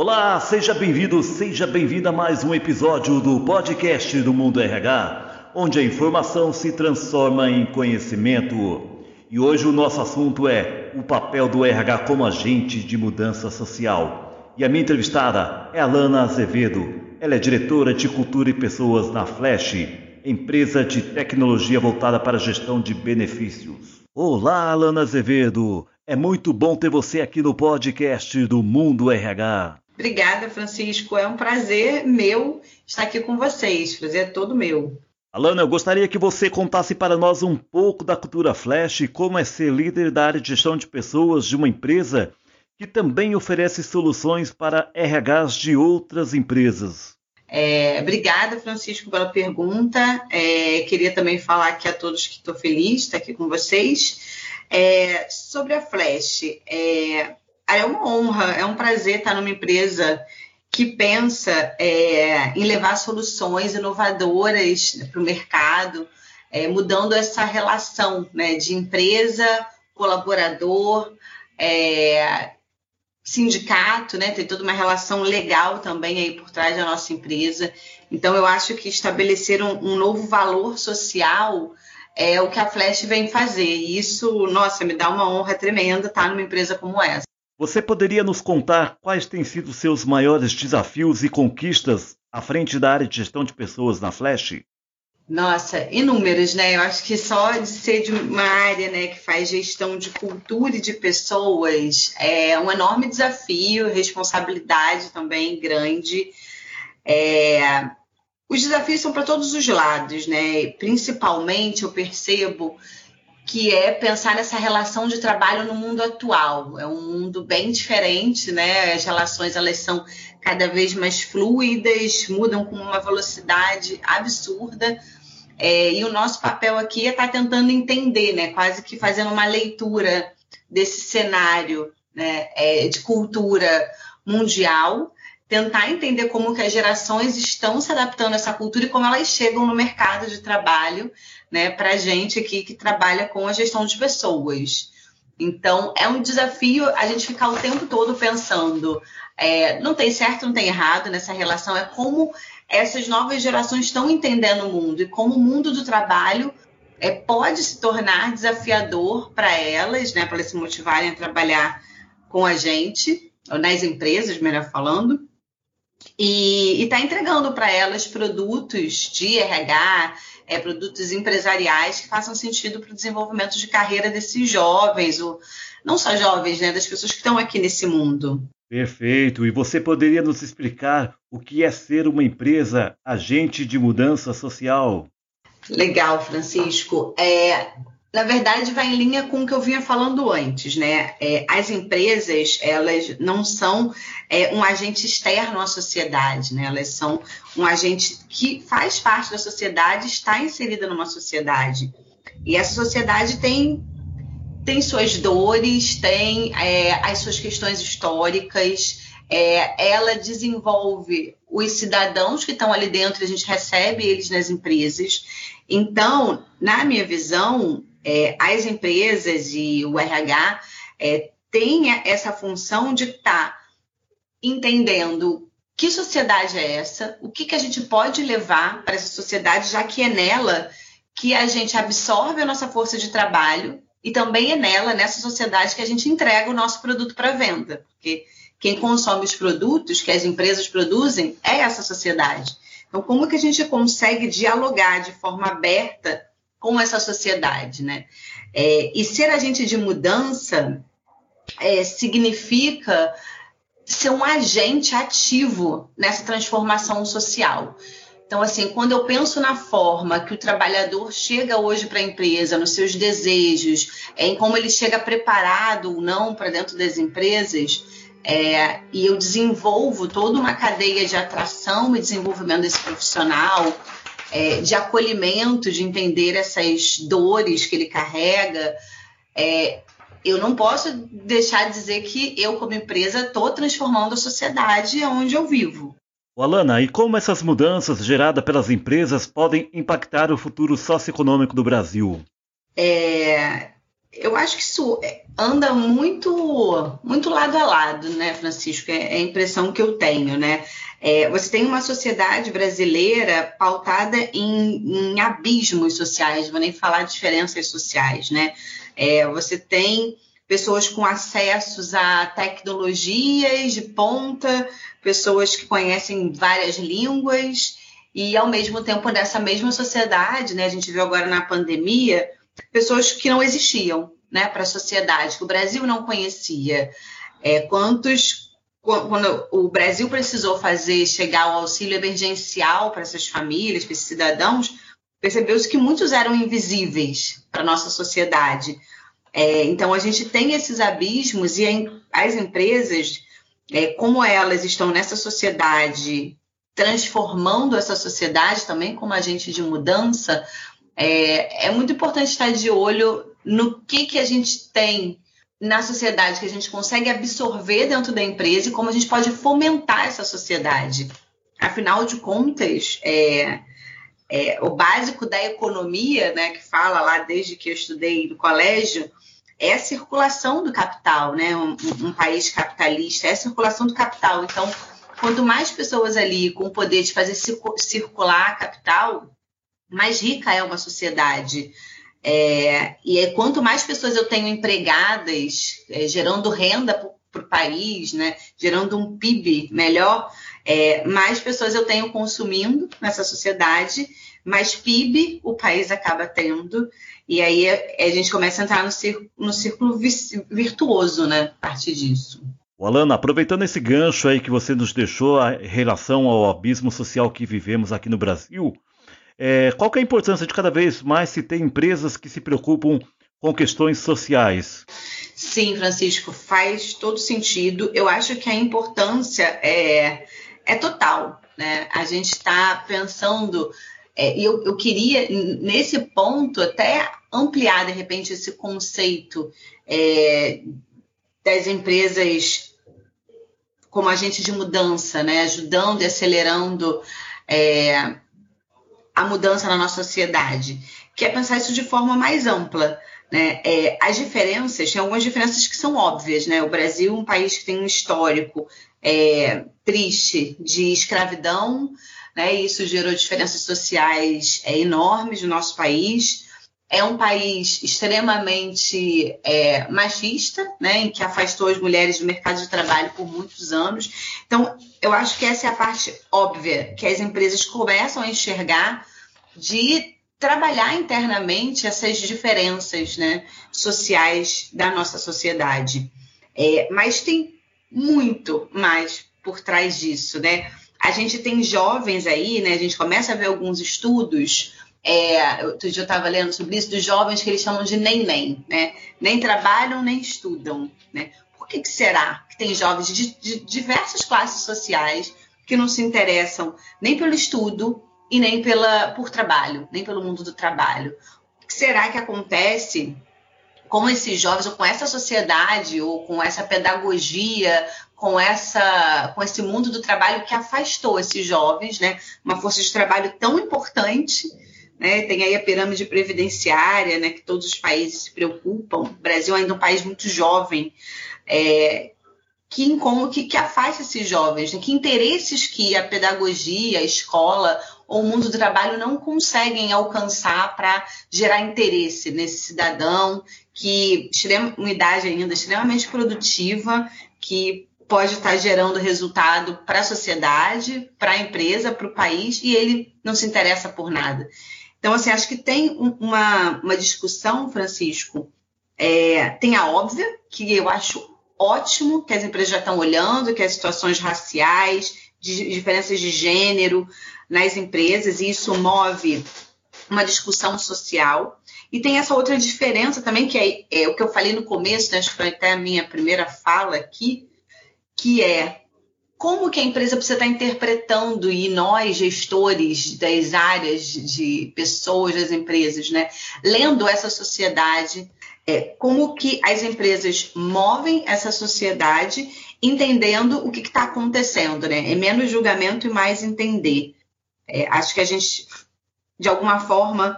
Olá, seja bem-vindo, seja bem-vinda a mais um episódio do podcast do Mundo RH, onde a informação se transforma em conhecimento. E hoje o nosso assunto é o papel do RH como agente de mudança social. E a minha entrevistada é Alana Azevedo. Ela é diretora de Cultura e Pessoas na Flash, empresa de tecnologia voltada para a gestão de benefícios. Olá, Alana Azevedo. É muito bom ter você aqui no podcast do Mundo RH. Obrigada, Francisco. É um prazer meu estar aqui com vocês. Prazer é todo meu. Alana, eu gostaria que você contasse para nós um pouco da cultura Flash e como é ser líder da área de gestão de pessoas de uma empresa que também oferece soluções para RHs de outras empresas. É, obrigada, Francisco, pela pergunta. É, queria também falar aqui a todos que estou feliz de estar aqui com vocês. É, sobre a Flash, é, é uma honra, é um prazer estar numa empresa que pensa é, em levar soluções inovadoras para o mercado, é, mudando essa relação né, de empresa, colaborador, é, sindicato, né, tem toda uma relação legal também aí por trás da nossa empresa. Então, eu acho que estabelecer um, um novo valor social é o que a Flash vem fazer. E isso, nossa, me dá uma honra tremenda estar numa empresa como essa. Você poderia nos contar quais têm sido seus maiores desafios e conquistas à frente da área de gestão de pessoas na Flash? Nossa, inúmeros, né? Eu acho que só de ser de uma área né, que faz gestão de cultura e de pessoas é um enorme desafio, responsabilidade também grande. É... Os desafios são para todos os lados, né? Principalmente eu percebo que é pensar nessa relação de trabalho no mundo atual. É um mundo bem diferente, né? As relações elas são cada vez mais fluidas, mudam com uma velocidade absurda. É, e o nosso papel aqui é estar tá tentando entender, né? Quase que fazendo uma leitura desse cenário né? É, de cultura mundial, tentar entender como que as gerações estão se adaptando a essa cultura e como elas chegam no mercado de trabalho né, para a gente aqui que trabalha com a gestão de pessoas. Então, é um desafio a gente ficar o tempo todo pensando, é, não tem certo, não tem errado nessa relação, é como essas novas gerações estão entendendo o mundo e como o mundo do trabalho é, pode se tornar desafiador para elas, né, para elas se motivarem a trabalhar com a gente, ou nas empresas, melhor falando, e está entregando para elas produtos de RH, é, produtos empresariais que façam sentido para o desenvolvimento de carreira desses jovens, ou não só jovens, né, das pessoas que estão aqui nesse mundo. Perfeito. E você poderia nos explicar o que é ser uma empresa agente de mudança social? Legal, Francisco. É, na verdade, vai em linha com o que eu vinha falando antes, né? É, as empresas, elas não são é, um agente externo à sociedade, né? Elas são um agente que faz parte da sociedade, está inserida numa sociedade. E essa sociedade tem, tem suas dores, tem é, as suas questões históricas, é, ela desenvolve os cidadãos que estão ali dentro, a gente recebe eles nas empresas. Então, na minha visão, é, as empresas e o RH é, têm essa função de estar tá entendendo que sociedade é essa, o que, que a gente pode levar para essa sociedade, já que é nela que a gente absorve a nossa força de trabalho e também é nela, nessa sociedade, que a gente entrega o nosso produto para venda. Porque quem consome os produtos que as empresas produzem é essa sociedade. Então, como que a gente consegue dialogar de forma aberta com essa sociedade, né? É, e ser agente de mudança é, significa ser um agente ativo nessa transformação social. Então, assim, quando eu penso na forma que o trabalhador chega hoje para a empresa, nos seus desejos, em como ele chega preparado ou não para dentro das empresas, é, e eu desenvolvo toda uma cadeia de atração e desenvolvimento desse profissional, é, de acolhimento, de entender essas dores que ele carrega. É, eu não posso deixar de dizer que eu, como empresa, estou transformando a sociedade onde eu vivo. Alana, e como essas mudanças geradas pelas empresas podem impactar o futuro socioeconômico do Brasil? É, eu acho que isso anda muito, muito lado a lado, né, Francisco? É, é a impressão que eu tenho, né? É, você tem uma sociedade brasileira pautada em, em, abismos sociais, vou nem falar diferenças sociais, né? É, você tem pessoas com acessos a tecnologias de ponta, pessoas que conhecem várias línguas, e ao mesmo tempo nessa mesma sociedade, né? A gente viu agora na pandemia pessoas que não existiam, né, para a sociedade, que o Brasil não conhecia. É, quantos quando o Brasil precisou fazer chegar o auxílio emergencial para essas famílias, para esses cidadãos, percebeu-se que muitos eram invisíveis para a nossa sociedade. É, então, a gente tem esses abismos e as empresas, é, como elas estão nessa sociedade, transformando essa sociedade também como agente de mudança, é, é muito importante estar de olho no que, que a gente tem na sociedade que a gente consegue absorver dentro da empresa e como a gente pode fomentar essa sociedade. Afinal de contas, é, é, o básico da economia, né, que fala lá desde que eu estudei no colégio, é a circulação do capital, né? Um, um, país capitalista é a circulação do capital. Então, quanto mais pessoas ali com o poder de fazer circular capital, mais rica é uma sociedade. É, e é, quanto mais pessoas eu tenho empregadas, é, gerando renda para o país, né, gerando um PIB melhor, é, mais pessoas eu tenho consumindo nessa sociedade, mais PIB o país acaba tendo, e aí a gente começa a entrar no círculo, no círculo virtuoso, né, a partir disso. Alana, aproveitando esse gancho aí que você nos deixou em relação ao abismo social que vivemos aqui no Brasil, é, qual é a importância de cada vez mais se ter empresas que se preocupam com questões sociais? Sim, Francisco, faz todo sentido. Eu acho que a importância é, é total. Né? A gente está pensando, é, eu, eu queria, nesse ponto, até ampliar, de repente, esse conceito é, das empresas como agente de mudança, né? ajudando e acelerando é, a mudança na nossa sociedade, que é pensar isso de forma mais ampla. Né? É, as diferenças, tem algumas diferenças que são óbvias. Né? O Brasil é um país que tem um histórico é, triste de escravidão, né? isso gerou diferenças sociais é, enormes no nosso país é um país extremamente é, machista, né, em que afastou as mulheres do mercado de trabalho por muitos anos. Então, eu acho que essa é a parte óbvia que as empresas começam a enxergar de trabalhar internamente essas diferenças né, sociais da nossa sociedade. É, mas tem muito mais por trás disso, né? A gente tem jovens aí, né? A gente começa a ver alguns estudos é, outro dia eu estava lendo sobre isso, dos jovens que eles chamam de nem-nem, né? Nem trabalham, nem estudam, né? Por que, que será que tem jovens de, de diversas classes sociais que não se interessam nem pelo estudo e nem pela, por trabalho, nem pelo mundo do trabalho? O que será que acontece com esses jovens, ou com essa sociedade, ou com essa pedagogia, com essa com esse mundo do trabalho que afastou esses jovens, né? Uma força de trabalho tão importante né? Tem aí a pirâmide previdenciária, né, que todos os países se preocupam. O Brasil ainda é um país muito jovem, é, que, que, que afasta esses jovens, né? que interesses que a pedagogia, a escola ou o mundo do trabalho não conseguem alcançar para gerar interesse nesse cidadão que uma idade ainda extremamente produtiva, que pode estar gerando resultado para a sociedade, para a empresa, para o país, e ele não se interessa por nada. Então, assim, acho que tem uma, uma discussão, Francisco, é, tem a óbvia, que eu acho ótimo que as empresas já estão olhando, que as situações raciais, de, diferenças de gênero nas empresas, e isso move uma discussão social. E tem essa outra diferença também, que é, é o que eu falei no começo, né, acho que foi até a minha primeira fala aqui, que é como que a empresa precisa estar interpretando e nós, gestores das áreas de pessoas das empresas, né, lendo essa sociedade, é, como que as empresas movem essa sociedade, entendendo o que está acontecendo, né? É menos julgamento e mais entender. É, acho que a gente, de alguma forma,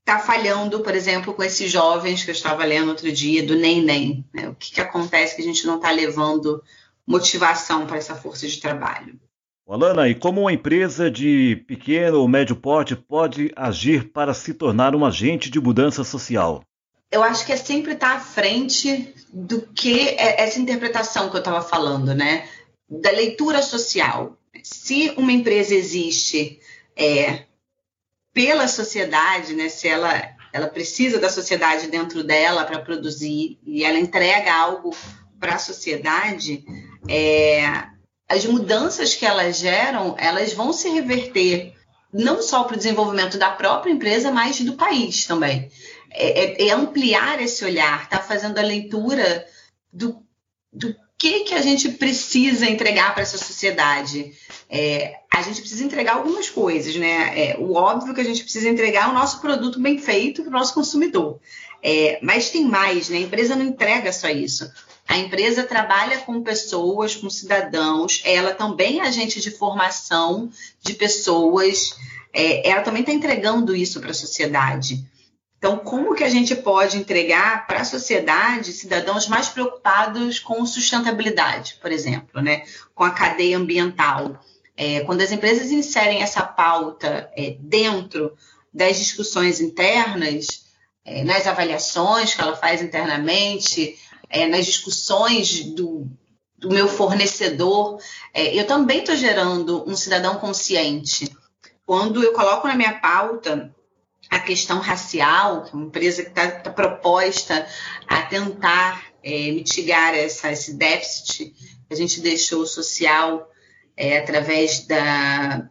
está falhando, por exemplo, com esses jovens que eu estava lendo outro dia, do Nem Nem. Né? O que, que acontece que a gente não está levando motivação para essa força de trabalho. Alana, e como uma empresa de pequeno ou médio porte pode agir para se tornar um agente de mudança social? Eu acho que é sempre estar à frente do que é essa interpretação que eu estava falando, né? Da leitura social. Se uma empresa existe é, pela sociedade, né? Se ela, ela precisa da sociedade dentro dela para produzir e ela entrega algo para a sociedade, é, as mudanças que elas geram, elas vão se reverter não só para o desenvolvimento da própria empresa, mas do país também. É, é, é ampliar esse olhar, tá fazendo a leitura do, do que, que a gente precisa entregar para essa sociedade. É, a gente precisa entregar algumas coisas, né? É, o óbvio que a gente precisa entregar o nosso produto bem feito para o nosso consumidor. É, mas tem mais, né? A empresa não entrega só isso. A empresa trabalha com pessoas, com cidadãos, ela também é agente de formação de pessoas, é, ela também está entregando isso para a sociedade. Então, como que a gente pode entregar para a sociedade cidadãos mais preocupados com sustentabilidade, por exemplo, né? com a cadeia ambiental? É, quando as empresas inserem essa pauta é, dentro das discussões internas, é, nas avaliações que ela faz internamente, é, nas discussões do, do meu fornecedor, é, eu também estou gerando um cidadão consciente. Quando eu coloco na minha pauta a questão racial, que é uma empresa que está tá proposta a tentar é, mitigar essa, esse déficit que a gente deixou social é, através da,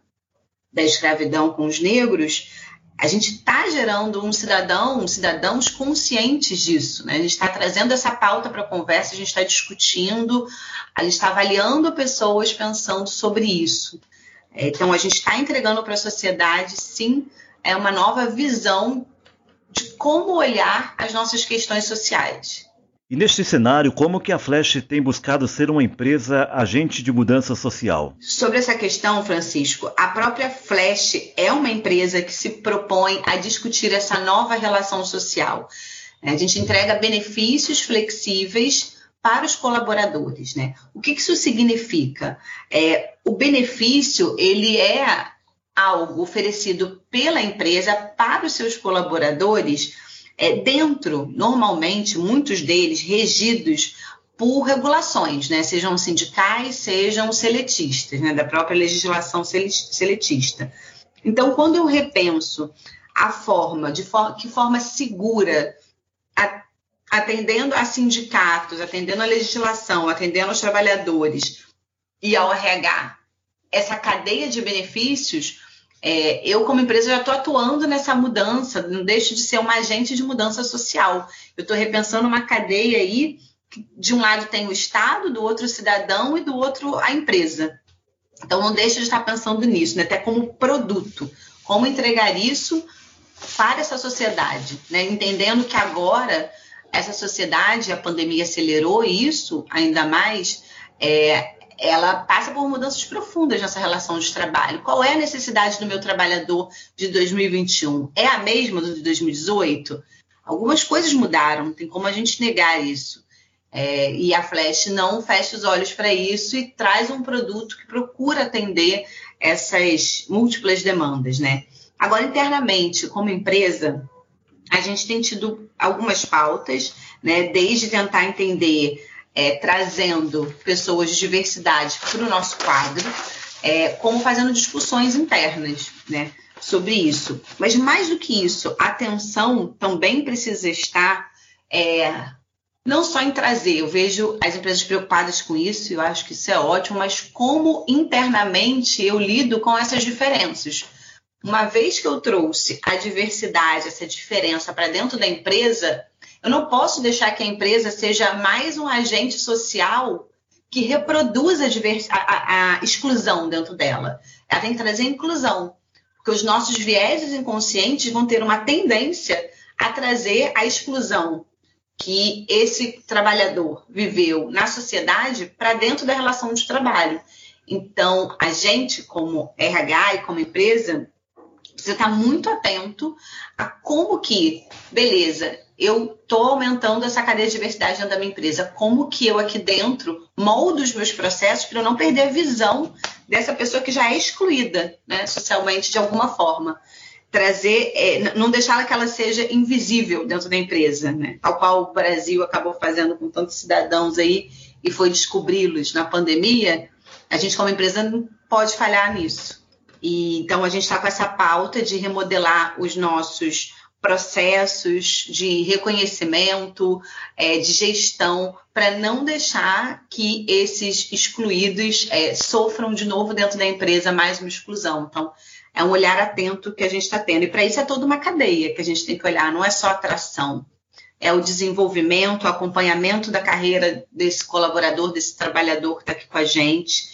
da escravidão com os negros, a gente está gerando um cidadão, cidadãos conscientes disso. Né? A gente está trazendo essa pauta para a conversa, a gente está discutindo, a gente está avaliando pessoas pensando sobre isso. É, então, a gente está entregando para a sociedade, sim, é uma nova visão de como olhar as nossas questões sociais. E neste cenário, como que a Flash tem buscado ser uma empresa agente de mudança social? Sobre essa questão, Francisco, a própria Flash é uma empresa que se propõe a discutir essa nova relação social. A gente entrega benefícios flexíveis para os colaboradores, né? O que isso significa? É, o benefício ele é algo oferecido pela empresa para os seus colaboradores é, dentro, normalmente, muitos deles regidos por regulações, né? sejam sindicais, sejam seletistas, né? da própria legislação seletista. Então, quando eu repenso a forma, de for que forma segura, a, atendendo a sindicatos, atendendo a legislação, atendendo aos trabalhadores e ao RH, essa cadeia de benefícios, é, eu, como empresa, já estou atuando nessa mudança, não deixo de ser uma agente de mudança social. Eu estou repensando uma cadeia aí, que de um lado tem o Estado, do outro o cidadão e do outro a empresa. Então, não deixo de estar pensando nisso, né? até como produto. Como entregar isso para essa sociedade, né? entendendo que agora essa sociedade, a pandemia acelerou isso ainda mais, é, ela passa por mudanças profundas nessa relação de trabalho. Qual é a necessidade do meu trabalhador de 2021? É a mesma do de 2018? Algumas coisas mudaram, tem como a gente negar isso. É, e a Flash não fecha os olhos para isso e traz um produto que procura atender essas múltiplas demandas, né? Agora, internamente, como empresa, a gente tem tido algumas pautas, né? Desde tentar entender é, trazendo pessoas de diversidade para o nosso quadro, é, como fazendo discussões internas né, sobre isso. Mas mais do que isso, a atenção também precisa estar é, não só em trazer, eu vejo as empresas preocupadas com isso, eu acho que isso é ótimo, mas como internamente eu lido com essas diferenças. Uma vez que eu trouxe a diversidade, essa diferença para dentro da empresa, eu não posso deixar que a empresa seja mais um agente social que reproduz a, a, a exclusão dentro dela. Ela tem que trazer inclusão, porque os nossos vieses inconscientes vão ter uma tendência a trazer a exclusão que esse trabalhador viveu na sociedade para dentro da relação de trabalho. Então, a gente, como RH e como empresa, precisa estar muito atento a como que, beleza, eu estou aumentando essa cadeia de diversidade dentro da minha empresa, como que eu aqui dentro moldo os meus processos para eu não perder a visão dessa pessoa que já é excluída né, socialmente de alguma forma. Trazer, é, não deixar que ela seja invisível dentro da empresa, né? Tal qual o Brasil acabou fazendo com tantos cidadãos aí e foi descobri-los na pandemia, a gente, como empresa, não pode falhar nisso. E, então, a gente está com essa pauta de remodelar os nossos processos de reconhecimento, é, de gestão, para não deixar que esses excluídos é, sofram de novo dentro da empresa mais uma exclusão. Então, é um olhar atento que a gente está tendo. E para isso é toda uma cadeia que a gente tem que olhar, não é só atração. É o desenvolvimento, o acompanhamento da carreira desse colaborador, desse trabalhador que está aqui com a gente.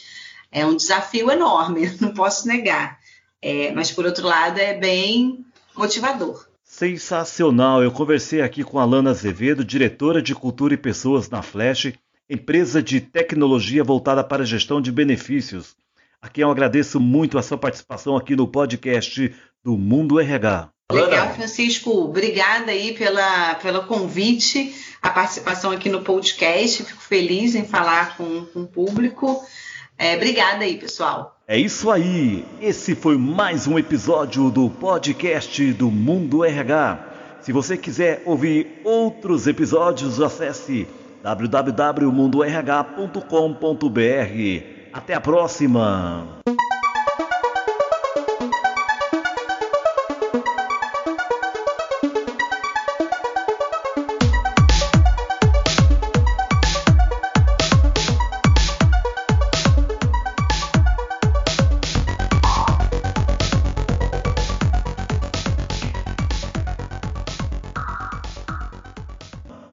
É um desafio enorme, não posso negar. É, mas, por outro lado, é bem motivador. Sensacional! Eu conversei aqui com a Lana Azevedo, diretora de Cultura e Pessoas na Flash, empresa de tecnologia voltada para a gestão de benefícios. A quem eu agradeço muito a sua participação aqui no podcast do Mundo RH. Legal, Francisco. Obrigada aí pela, pelo convite, a participação aqui no podcast. Fico feliz em falar com, com o público. É, obrigada aí, pessoal. É isso aí. Esse foi mais um episódio do podcast do Mundo RH. Se você quiser ouvir outros episódios, acesse www.mundorh.com.br. Até a próxima.